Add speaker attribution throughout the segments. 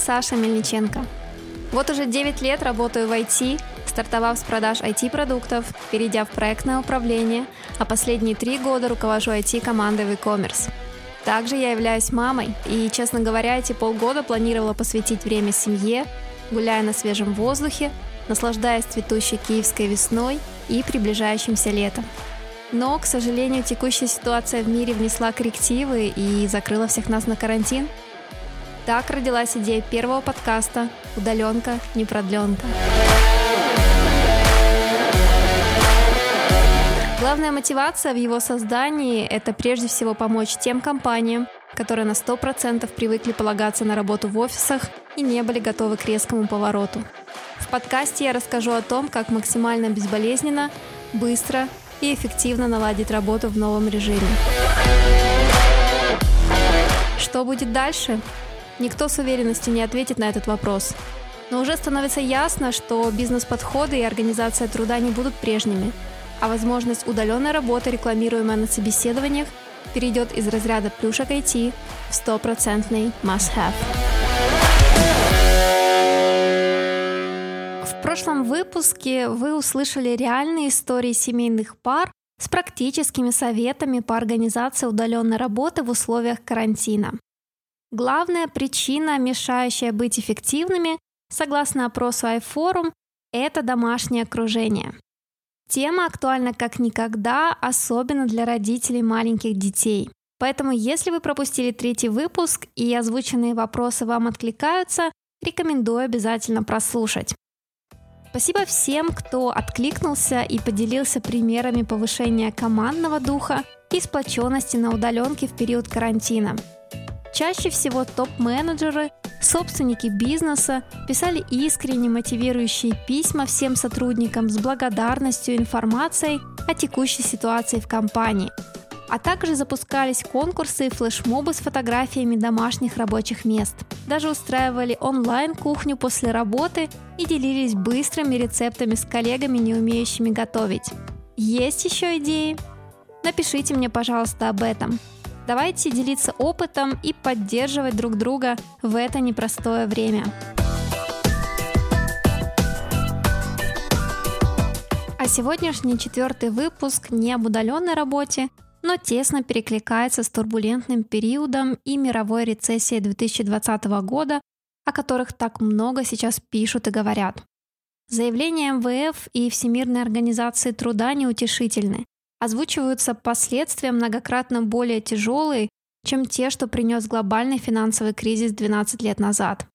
Speaker 1: Саша Мельниченко. Вот уже 9 лет работаю в IT, стартовав с продаж IT-продуктов, перейдя в проектное управление, а последние три года руковожу IT-командой в e-commerce. Также я являюсь мамой, и, честно говоря, эти полгода планировала посвятить время семье, гуляя на свежем воздухе, наслаждаясь цветущей киевской весной и приближающимся летом. Но, к сожалению, текущая ситуация в мире внесла коррективы и закрыла всех нас на карантин – так родилась идея первого подкаста «Удаленка, не продленка». Главная мотивация в его создании – это прежде всего помочь тем компаниям, которые на 100% привыкли полагаться на работу в офисах и не были готовы к резкому повороту. В подкасте я расскажу о том, как максимально безболезненно, быстро и эффективно наладить работу в новом режиме. Что будет дальше? Никто с уверенностью не ответит на этот вопрос. Но уже становится ясно, что бизнес-подходы и организация труда не будут прежними, а возможность удаленной работы, рекламируемая на собеседованиях, перейдет из разряда плюшек IT в стопроцентный must-have. В прошлом выпуске вы услышали реальные истории семейных пар с практическими советами по организации удаленной работы в условиях карантина. Главная причина, мешающая быть эффективными, согласно опросу iForum, это домашнее окружение. Тема актуальна как никогда, особенно для родителей маленьких детей. Поэтому, если вы пропустили третий выпуск и озвученные вопросы вам откликаются, рекомендую обязательно прослушать. Спасибо всем, кто откликнулся и поделился примерами повышения командного духа и сплоченности на удаленке в период карантина. Чаще всего топ-менеджеры, собственники бизнеса писали искренне мотивирующие письма всем сотрудникам с благодарностью и информацией о текущей ситуации в компании. А также запускались конкурсы и флешмобы с фотографиями домашних рабочих мест. Даже устраивали онлайн-кухню после работы и делились быстрыми рецептами с коллегами, не умеющими готовить. Есть еще идеи? Напишите мне, пожалуйста, об этом. Давайте делиться опытом и поддерживать друг друга в это непростое время. А сегодняшний четвертый выпуск не об удаленной работе, но тесно перекликается с турбулентным периодом и мировой рецессией 2020 года, о которых так много сейчас пишут и говорят. Заявления МВФ и Всемирной организации труда неутешительны озвучиваются последствия многократно более тяжелые, чем те, что принес глобальный финансовый кризис 12 лет назад.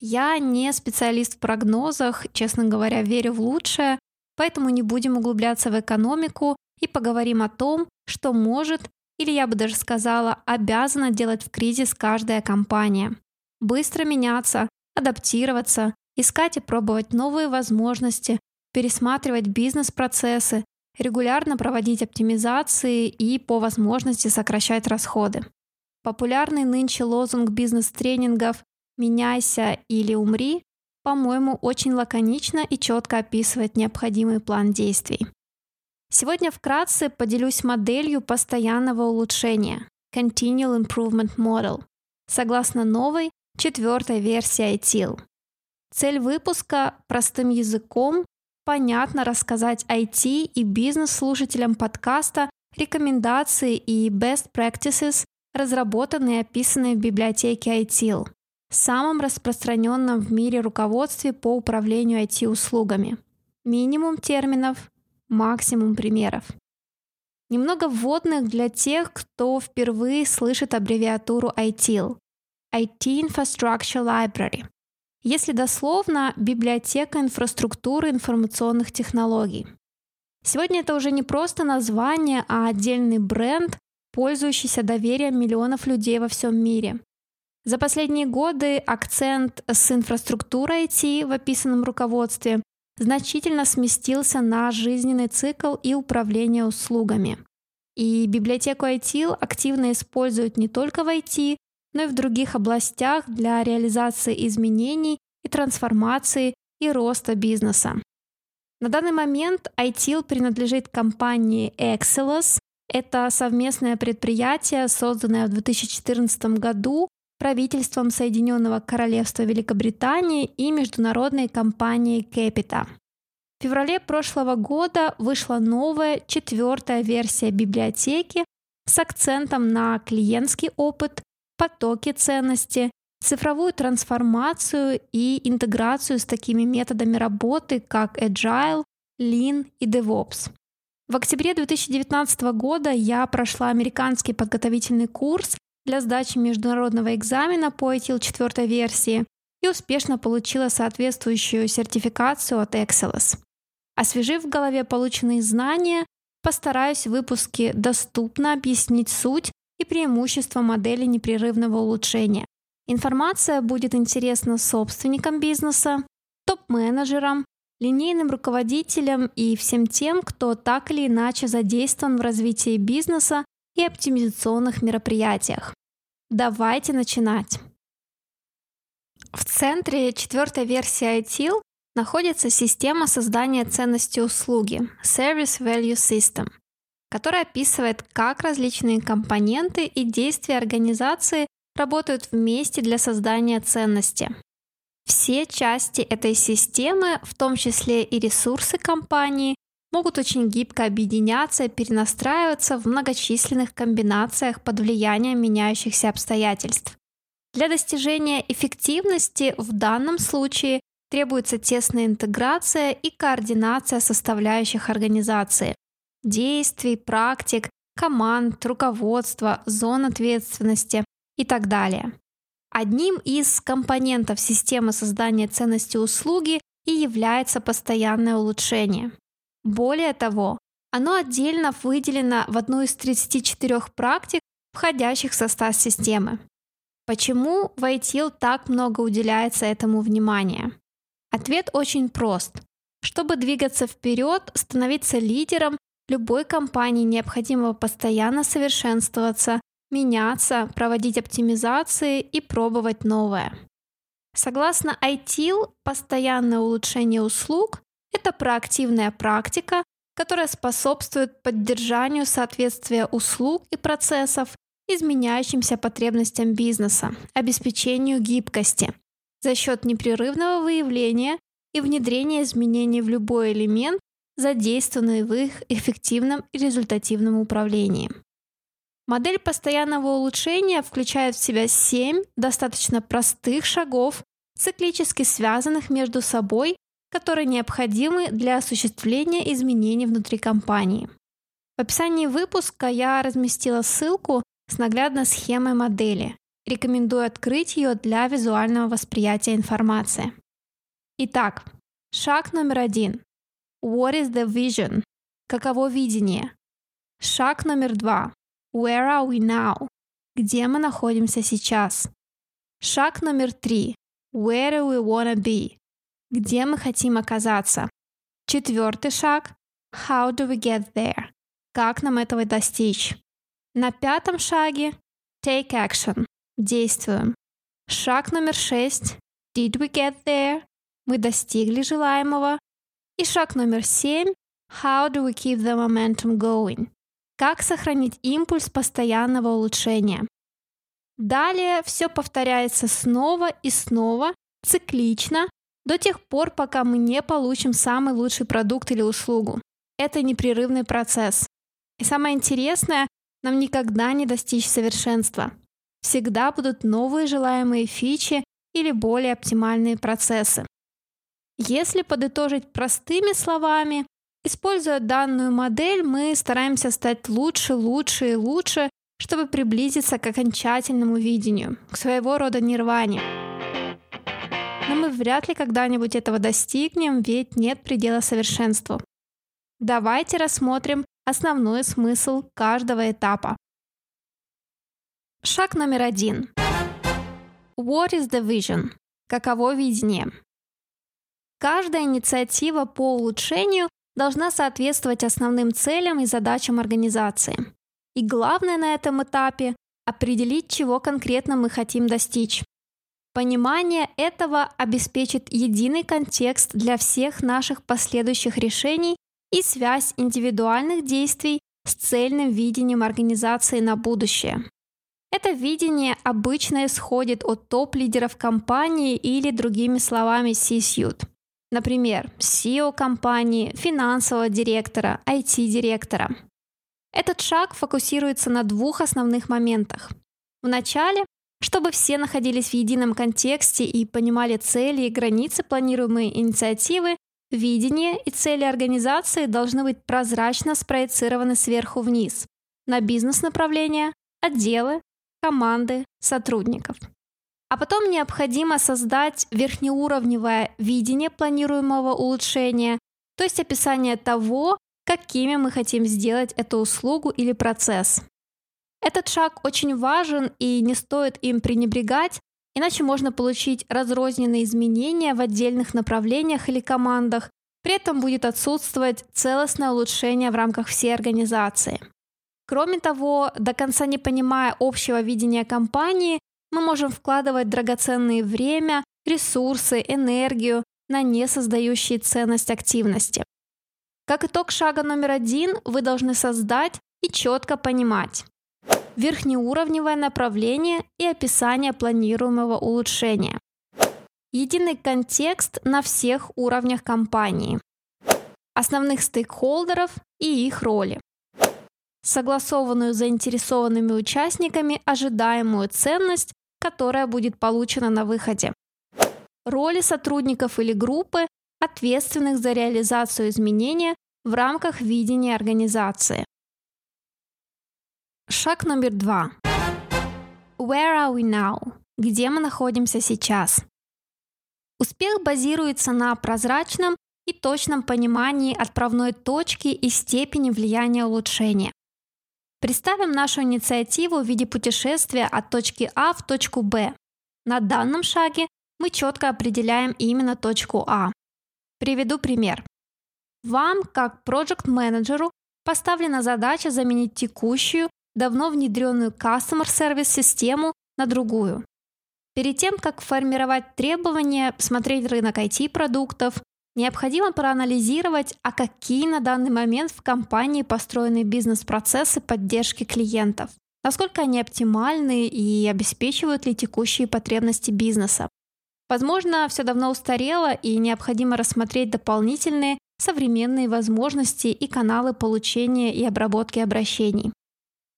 Speaker 1: Я не специалист в прогнозах, честно говоря, верю в лучшее, поэтому не будем углубляться в экономику и поговорим о том, что может, или я бы даже сказала, обязана делать в кризис каждая компания. Быстро меняться, адаптироваться, искать и пробовать новые возможности, пересматривать бизнес-процессы, регулярно проводить оптимизации и по возможности сокращать расходы. Популярный нынче лозунг бизнес-тренингов «меняйся или умри» по-моему, очень лаконично и четко описывает необходимый план действий. Сегодня вкратце поделюсь моделью постоянного улучшения Continual Improvement Model, согласно новой четвертой версии ITIL. Цель выпуска простым языком понятно рассказать IT и бизнес-слушателям подкаста рекомендации и best practices, разработанные и описанные в библиотеке ITIL, самом распространенном в мире руководстве по управлению IT-услугами. Минимум терминов, максимум примеров. Немного вводных для тех, кто впервые слышит аббревиатуру ITIL – IT Infrastructure Library. Если дословно, библиотека инфраструктуры информационных технологий. Сегодня это уже не просто название, а отдельный бренд, пользующийся доверием миллионов людей во всем мире. За последние годы акцент с инфраструктурой IT в описанном руководстве значительно сместился на жизненный цикл и управление услугами. И библиотеку IT активно используют не только в IT, но и в других областях для реализации изменений и трансформации и роста бизнеса. На данный момент ITIL принадлежит компании Excelos. Это совместное предприятие, созданное в 2014 году правительством Соединенного Королевства Великобритании и международной компанией Capita. В феврале прошлого года вышла новая четвертая версия библиотеки с акцентом на клиентский опыт, потоки ценности, цифровую трансформацию и интеграцию с такими методами работы, как Agile, Lean и DevOps. В октябре 2019 года я прошла американский подготовительный курс для сдачи международного экзамена по ITIL 4 версии и успешно получила соответствующую сертификацию от Excelis. Освежив в голове полученные знания, постараюсь в выпуске доступно объяснить суть и преимущества модели непрерывного улучшения. Информация будет интересна собственникам бизнеса, топ-менеджерам, линейным руководителям и всем тем, кто так или иначе задействован в развитии бизнеса и оптимизационных мероприятиях. Давайте начинать. В центре четвертой версии ITIL находится система создания ценности услуги Service Value System, которая описывает, как различные компоненты и действия организации работают вместе для создания ценности. Все части этой системы, в том числе и ресурсы компании, могут очень гибко объединяться и перенастраиваться в многочисленных комбинациях под влиянием меняющихся обстоятельств. Для достижения эффективности в данном случае требуется тесная интеграция и координация составляющих организации – действий, практик, команд, руководства, зон ответственности и так далее. Одним из компонентов системы создания ценности услуги и является постоянное улучшение. Более того, оно отдельно выделено в одну из 34 практик, входящих в состав системы. Почему в ITIL так много уделяется этому внимания? Ответ очень прост. Чтобы двигаться вперед, становиться лидером, любой компании необходимо постоянно совершенствоваться, меняться, проводить оптимизации и пробовать новое. Согласно ITIL, постоянное улучшение услуг – это проактивная практика, которая способствует поддержанию соответствия услуг и процессов изменяющимся потребностям бизнеса, обеспечению гибкости за счет непрерывного выявления и внедрения изменений в любой элемент, задействованный в их эффективном и результативном управлении. Модель постоянного улучшения включает в себя семь достаточно простых шагов, циклически связанных между собой, которые необходимы для осуществления изменений внутри компании. В описании выпуска я разместила ссылку с наглядной схемой модели. Рекомендую открыть ее для визуального восприятия информации. Итак, шаг номер один. What is the vision? Каково видение? Шаг номер два. Where are we now? Где мы находимся сейчас? Шаг номер три. Where do we wanna be? Где мы хотим оказаться? Четвертый шаг. How do we get there? Как нам этого достичь? На пятом шаге Take action. Действуем. Шаг номер шесть. Did we get there? Мы достигли желаемого. И шаг номер семь. How do we keep the momentum going? Как сохранить импульс постоянного улучшения? Далее все повторяется снова и снова, циклично, до тех пор, пока мы не получим самый лучший продукт или услугу. Это непрерывный процесс. И самое интересное, нам никогда не достичь совершенства. Всегда будут новые желаемые фичи или более оптимальные процессы. Если подытожить простыми словами, Используя данную модель, мы стараемся стать лучше, лучше и лучше, чтобы приблизиться к окончательному видению, к своего рода нирване. Но мы вряд ли когда-нибудь этого достигнем, ведь нет предела совершенству. Давайте рассмотрим основной смысл каждого этапа. Шаг номер один. What is the vision? Каково видение? Каждая инициатива по улучшению должна соответствовать основным целям и задачам организации. И главное на этом этапе – определить, чего конкретно мы хотим достичь. Понимание этого обеспечит единый контекст для всех наших последующих решений и связь индивидуальных действий с цельным видением организации на будущее. Это видение обычно исходит от топ-лидеров компании или, другими словами, C-suite. Например, CEO компании, финансового директора, IT-директора. Этот шаг фокусируется на двух основных моментах. Вначале, чтобы все находились в едином контексте и понимали цели и границы планируемой инициативы, видение и цели организации должны быть прозрачно спроецированы сверху вниз на бизнес-направления, отделы, команды, сотрудников. А потом необходимо создать верхнеуровневое видение планируемого улучшения, то есть описание того, какими мы хотим сделать эту услугу или процесс. Этот шаг очень важен и не стоит им пренебрегать, иначе можно получить разрозненные изменения в отдельных направлениях или командах, при этом будет отсутствовать целостное улучшение в рамках всей организации. Кроме того, до конца не понимая общего видения компании, мы можем вкладывать драгоценное время, ресурсы, энергию на не создающие ценность активности. Как итог шага номер один, вы должны создать и четко понимать верхнеуровневое направление и описание планируемого улучшения. Единый контекст на всех уровнях компании. Основных стейкхолдеров и их роли согласованную заинтересованными участниками ожидаемую ценность, которая будет получена на выходе. Роли сотрудников или группы, ответственных за реализацию изменения в рамках видения организации. Шаг номер два. Where are we now? Где мы находимся сейчас? Успех базируется на прозрачном и точном понимании отправной точки и степени влияния улучшения. Представим нашу инициативу в виде путешествия от точки А в точку Б. На данном шаге мы четко определяем именно точку А. Приведу пример. Вам, как проект-менеджеру, поставлена задача заменить текущую, давно внедренную Customer Service систему на другую. Перед тем, как формировать требования, смотреть рынок IT-продуктов, Необходимо проанализировать, а какие на данный момент в компании построены бизнес-процессы поддержки клиентов, насколько они оптимальны и обеспечивают ли текущие потребности бизнеса. Возможно, все давно устарело и необходимо рассмотреть дополнительные современные возможности и каналы получения и обработки обращений.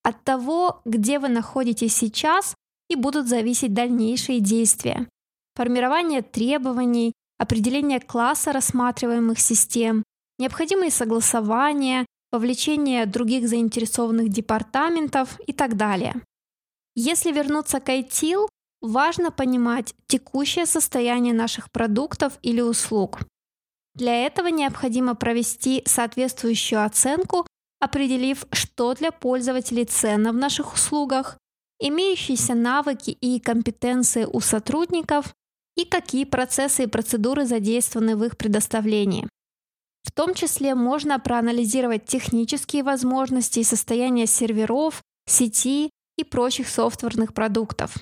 Speaker 1: От того, где вы находитесь сейчас, и будут зависеть дальнейшие действия. Формирование требований, определение класса рассматриваемых систем, необходимые согласования, вовлечение других заинтересованных департаментов и так далее. Если вернуться к ITIL, важно понимать текущее состояние наших продуктов или услуг. Для этого необходимо провести соответствующую оценку, определив, что для пользователей ценно в наших услугах, имеющиеся навыки и компетенции у сотрудников и какие процессы и процедуры задействованы в их предоставлении. В том числе можно проанализировать технические возможности и состояние серверов, сети и прочих софтверных продуктов,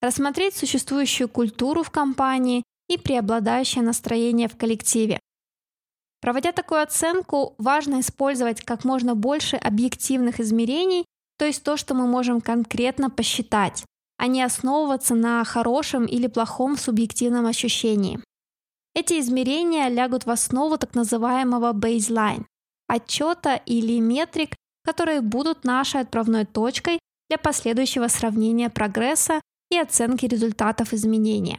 Speaker 1: рассмотреть существующую культуру в компании и преобладающее настроение в коллективе. Проводя такую оценку, важно использовать как можно больше объективных измерений, то есть то, что мы можем конкретно посчитать, а не основываться на хорошем или плохом субъективном ощущении. Эти измерения лягут в основу так называемого baseline – отчета или метрик, которые будут нашей отправной точкой для последующего сравнения прогресса и оценки результатов изменения.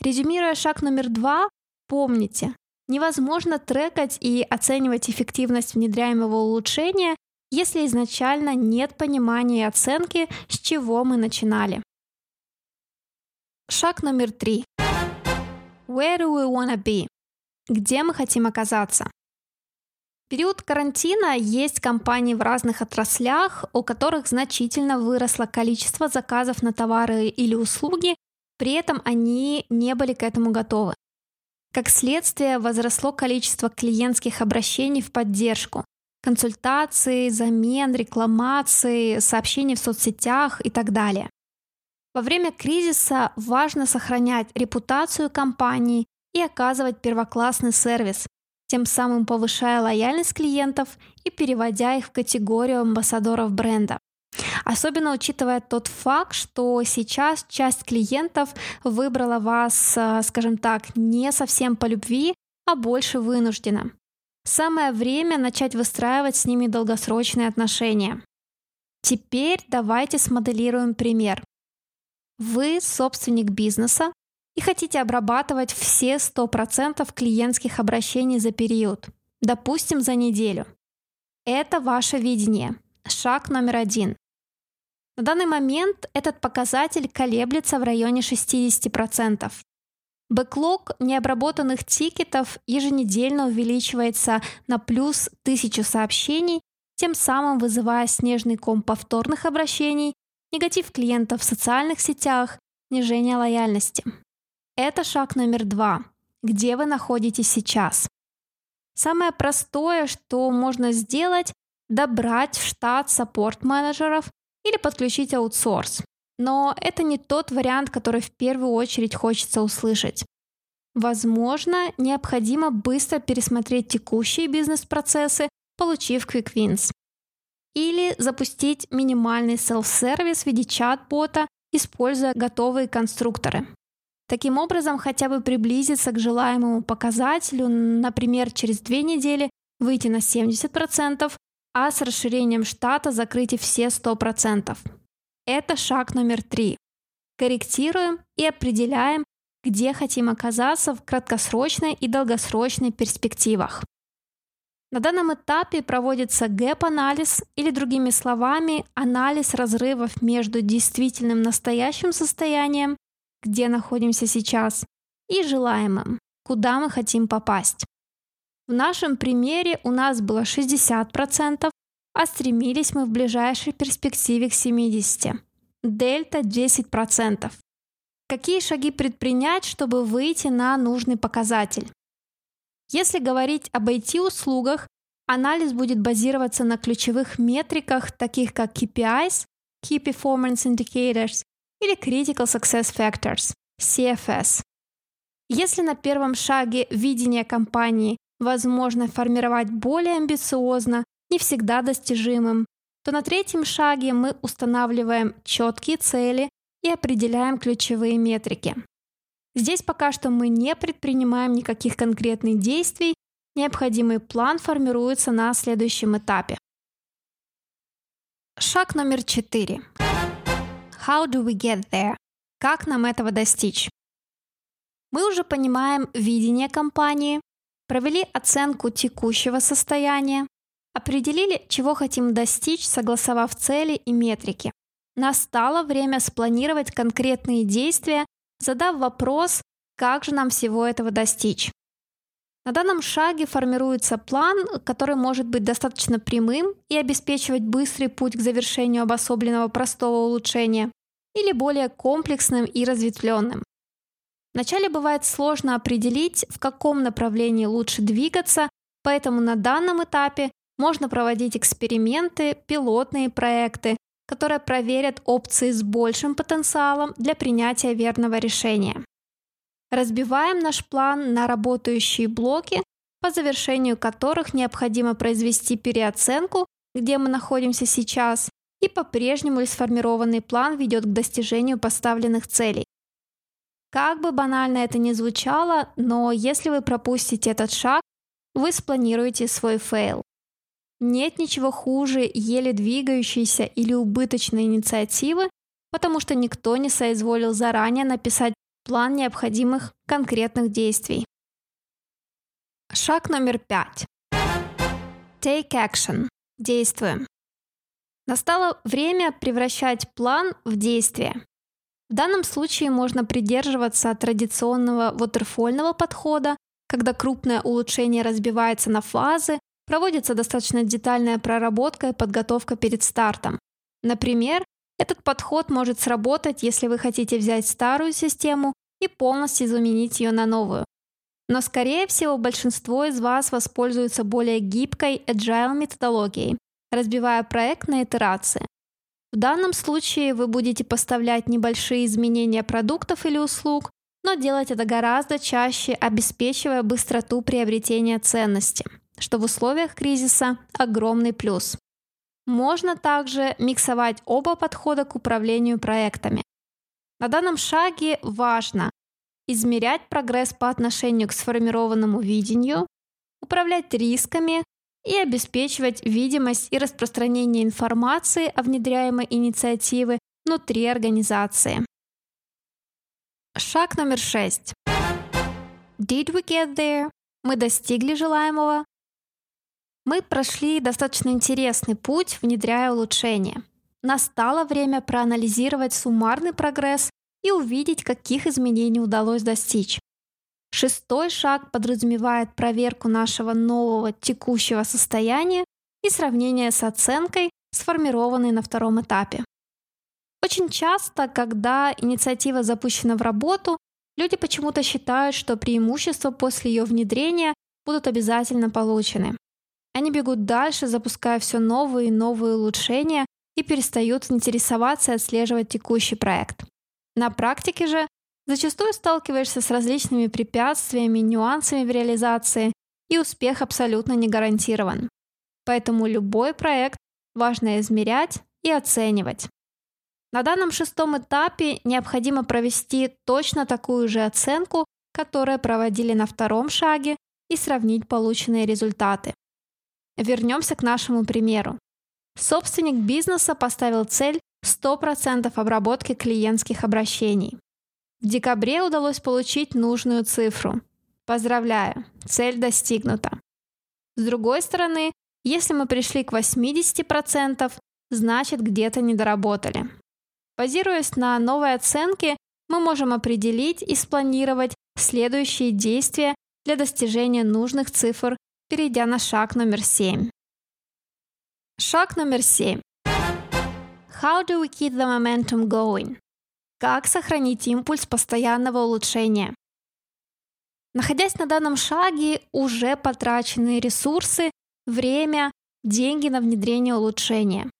Speaker 1: Резюмируя шаг номер два, помните, невозможно трекать и оценивать эффективность внедряемого улучшения, если изначально нет понимания и оценки, с чего мы начинали. Шаг номер три. Where do we wanna be? Где мы хотим оказаться? В период карантина есть компании в разных отраслях, у которых значительно выросло количество заказов на товары или услуги, при этом они не были к этому готовы. Как следствие, возросло количество клиентских обращений в поддержку, консультации, замен, рекламации, сообщений в соцсетях и так далее. Во время кризиса важно сохранять репутацию компании и оказывать первоклассный сервис, тем самым повышая лояльность клиентов и переводя их в категорию амбассадоров бренда. Особенно учитывая тот факт, что сейчас часть клиентов выбрала вас, э, скажем так, не совсем по любви, а больше вынужденно. Самое время начать выстраивать с ними долгосрочные отношения. Теперь давайте смоделируем пример. Вы собственник бизнеса и хотите обрабатывать все 100% клиентских обращений за период, допустим, за неделю. Это ваше видение. Шаг номер один. На данный момент этот показатель колеблется в районе 60%. Бэклог необработанных тикетов еженедельно увеличивается на плюс 1000 сообщений, тем самым вызывая снежный ком повторных обращений, негатив клиентов в социальных сетях, снижение лояльности. Это шаг номер два. Где вы находитесь сейчас? Самое простое, что можно сделать, добрать в штат саппорт-менеджеров или подключить аутсорс. Но это не тот вариант, который в первую очередь хочется услышать. Возможно, необходимо быстро пересмотреть текущие бизнес-процессы, получив Quick Wins. Или запустить минимальный self-сервис в виде чат-бота, используя готовые конструкторы. Таким образом, хотя бы приблизиться к желаемому показателю, например, через две недели выйти на 70%, а с расширением штата закрыть и все 100%. Это шаг номер три. Корректируем и определяем, где хотим оказаться в краткосрочной и долгосрочной перспективах. На данном этапе проводится gap-анализ или, другими словами, анализ разрывов между действительным настоящим состоянием, где находимся сейчас, и желаемым, куда мы хотим попасть. В нашем примере у нас было 60%, а стремились мы в ближайшей перспективе к 70%. Дельта 10%. Какие шаги предпринять, чтобы выйти на нужный показатель? Если говорить об IT-услугах, анализ будет базироваться на ключевых метриках, таких как KPIs, Key Performance Indicators, или Critical Success Factors, CFS. Если на первом шаге видения компании возможно формировать более амбициозно, не всегда достижимым, то на третьем шаге мы устанавливаем четкие цели и определяем ключевые метрики. Здесь пока что мы не предпринимаем никаких конкретных действий, необходимый план формируется на следующем этапе. Шаг номер четыре. How do we get there? Как нам этого достичь? Мы уже понимаем видение компании, провели оценку текущего состояния, определили, чего хотим достичь, согласовав цели и метрики. Настало время спланировать конкретные действия, задав вопрос, как же нам всего этого достичь. На данном шаге формируется план, который может быть достаточно прямым и обеспечивать быстрый путь к завершению обособленного простого улучшения, или более комплексным и разветвленным. Вначале бывает сложно определить, в каком направлении лучше двигаться, поэтому на данном этапе можно проводить эксперименты, пилотные проекты, которые проверят опции с большим потенциалом для принятия верного решения. Разбиваем наш план на работающие блоки, по завершению которых необходимо произвести переоценку, где мы находимся сейчас, и по-прежнему сформированный план ведет к достижению поставленных целей. Как бы банально это ни звучало, но если вы пропустите этот шаг, вы спланируете свой фейл. Нет ничего хуже еле двигающейся или убыточной инициативы, потому что никто не соизволил заранее написать план необходимых конкретных действий. Шаг номер пять. Take action. Действуем. Настало время превращать план в действие. В данном случае можно придерживаться традиционного waterfall ного подхода, когда крупное улучшение разбивается на фазы, проводится достаточно детальная проработка и подготовка перед стартом. Например, этот подход может сработать, если вы хотите взять старую систему и полностью заменить ее на новую. Но, скорее всего, большинство из вас воспользуются более гибкой agile методологией, разбивая проект на итерации. В данном случае вы будете поставлять небольшие изменения продуктов или услуг, но делать это гораздо чаще, обеспечивая быстроту приобретения ценности, что в условиях кризиса огромный плюс. Можно также миксовать оба подхода к управлению проектами. На данном шаге важно измерять прогресс по отношению к сформированному видению, управлять рисками и обеспечивать видимость и распространение информации о внедряемой инициативе внутри организации. Шаг номер шесть. Did we get there? Мы достигли желаемого? Мы прошли достаточно интересный путь, внедряя улучшения. Настало время проанализировать суммарный прогресс и увидеть, каких изменений удалось достичь. Шестой шаг подразумевает проверку нашего нового текущего состояния и сравнение с оценкой, сформированной на втором этапе. Очень часто, когда инициатива запущена в работу, люди почему-то считают, что преимущества после ее внедрения будут обязательно получены. Они бегут дальше, запуская все новые и новые улучшения и перестают интересоваться и отслеживать текущий проект. На практике же зачастую сталкиваешься с различными препятствиями, нюансами в реализации, и успех абсолютно не гарантирован. Поэтому любой проект важно измерять и оценивать. На данном шестом этапе необходимо провести точно такую же оценку, которую проводили на втором шаге, и сравнить полученные результаты. Вернемся к нашему примеру. Собственник бизнеса поставил цель 100% обработки клиентских обращений. В декабре удалось получить нужную цифру. Поздравляю, цель достигнута. С другой стороны, если мы пришли к 80%, значит где-то недоработали. Базируясь на новой оценке, мы можем определить и спланировать следующие действия для достижения нужных цифр, перейдя на шаг номер 7. Шаг номер 7. How do we keep the momentum going? Как сохранить импульс постоянного улучшения? Находясь на данном шаге, уже потрачены ресурсы, время, деньги на внедрение улучшения.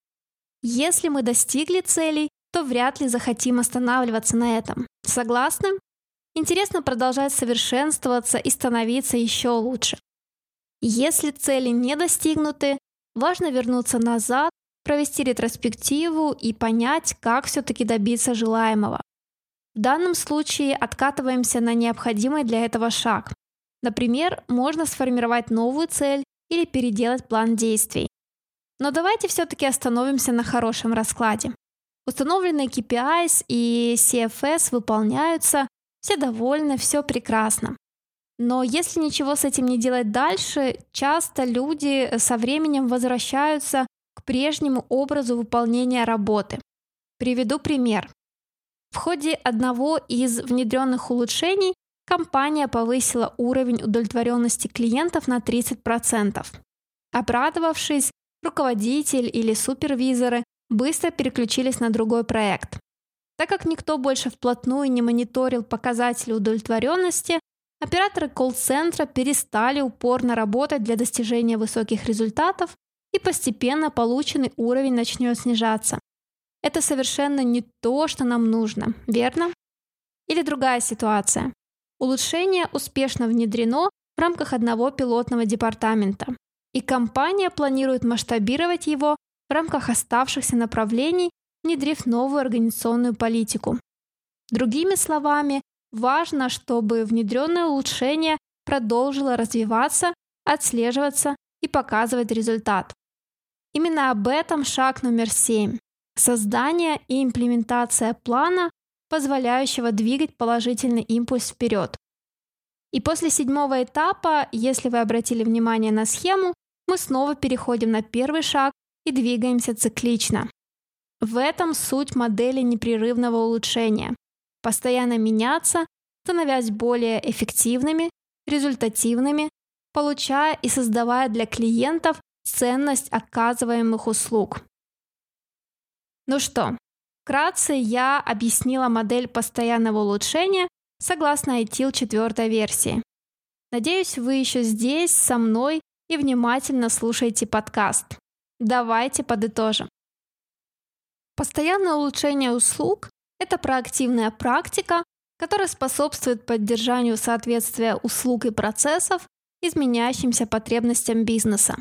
Speaker 1: Если мы достигли целей, то вряд ли захотим останавливаться на этом. Согласны? Интересно продолжать совершенствоваться и становиться еще лучше. Если цели не достигнуты, важно вернуться назад провести ретроспективу и понять, как все-таки добиться желаемого. В данном случае откатываемся на необходимый для этого шаг. Например, можно сформировать новую цель или переделать план действий. Но давайте все-таки остановимся на хорошем раскладе. Установленные KPIs и CFS выполняются, все довольны, все прекрасно. Но если ничего с этим не делать дальше, часто люди со временем возвращаются к прежнему образу выполнения работы. Приведу пример. В ходе одного из внедренных улучшений компания повысила уровень удовлетворенности клиентов на 30%. Обрадовавшись, руководитель или супервизоры быстро переключились на другой проект. Так как никто больше вплотную не мониторил показатели удовлетворенности, операторы колл-центра перестали упорно работать для достижения высоких результатов и постепенно полученный уровень начнет снижаться. Это совершенно не то, что нам нужно, верно? Или другая ситуация. Улучшение успешно внедрено в рамках одного пилотного департамента, и компания планирует масштабировать его в рамках оставшихся направлений, внедрив новую организационную политику. Другими словами, важно, чтобы внедренное улучшение продолжило развиваться, отслеживаться и показывать результат. Именно об этом шаг номер семь – создание и имплементация плана, позволяющего двигать положительный импульс вперед. И после седьмого этапа, если вы обратили внимание на схему, мы снова переходим на первый шаг и двигаемся циклично. В этом суть модели непрерывного улучшения. Постоянно меняться, становясь более эффективными, результативными, получая и создавая для клиентов ценность оказываемых услуг. Ну что, вкратце я объяснила модель постоянного улучшения согласно ITIL 4 версии. Надеюсь, вы еще здесь со мной и внимательно слушаете подкаст. Давайте подытожим. Постоянное улучшение услуг – это проактивная практика, которая способствует поддержанию соответствия услуг и процессов изменяющимся потребностям бизнеса.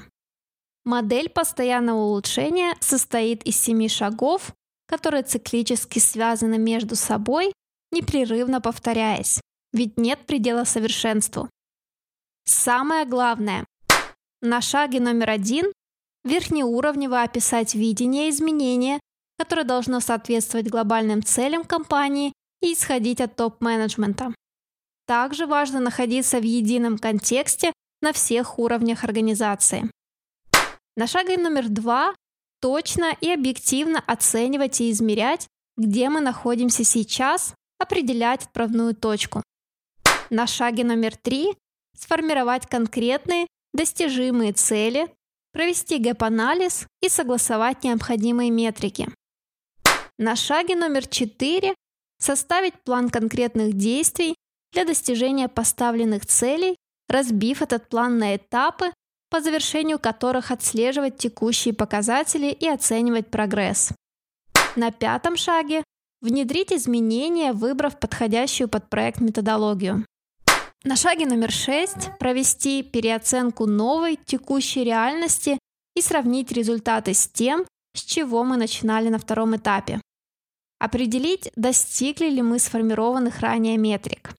Speaker 1: Модель постоянного улучшения состоит из семи шагов, которые циклически связаны между собой, непрерывно повторяясь, ведь нет предела совершенству. Самое главное. На шаге номер один верхнеуровнево описать видение изменения, которое должно соответствовать глобальным целям компании и исходить от топ-менеджмента. Также важно находиться в едином контексте на всех уровнях организации. На шаге номер два точно и объективно оценивать и измерять, где мы находимся сейчас, определять отправную точку. На шаге номер три сформировать конкретные достижимые цели, провести gap-анализ и согласовать необходимые метрики. На шаге номер четыре составить план конкретных действий для достижения поставленных целей, разбив этот план на этапы, по завершению которых отслеживать текущие показатели и оценивать прогресс. На пятом шаге внедрить изменения, выбрав подходящую под проект методологию. На шаге номер шесть провести переоценку новой текущей реальности и сравнить результаты с тем, с чего мы начинали на втором этапе. Определить, достигли ли мы сформированных ранее метрик.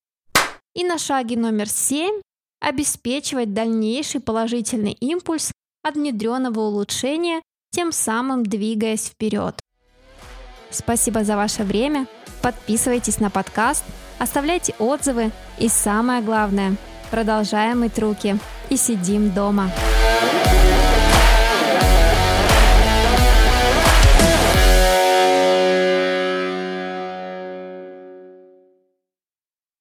Speaker 1: И на шаге номер 7 обеспечивать дальнейший положительный импульс от внедренного улучшения, тем самым двигаясь вперед. Спасибо за ваше время. Подписывайтесь на подкаст, оставляйте отзывы и самое главное, продолжаем мыть руки и сидим дома.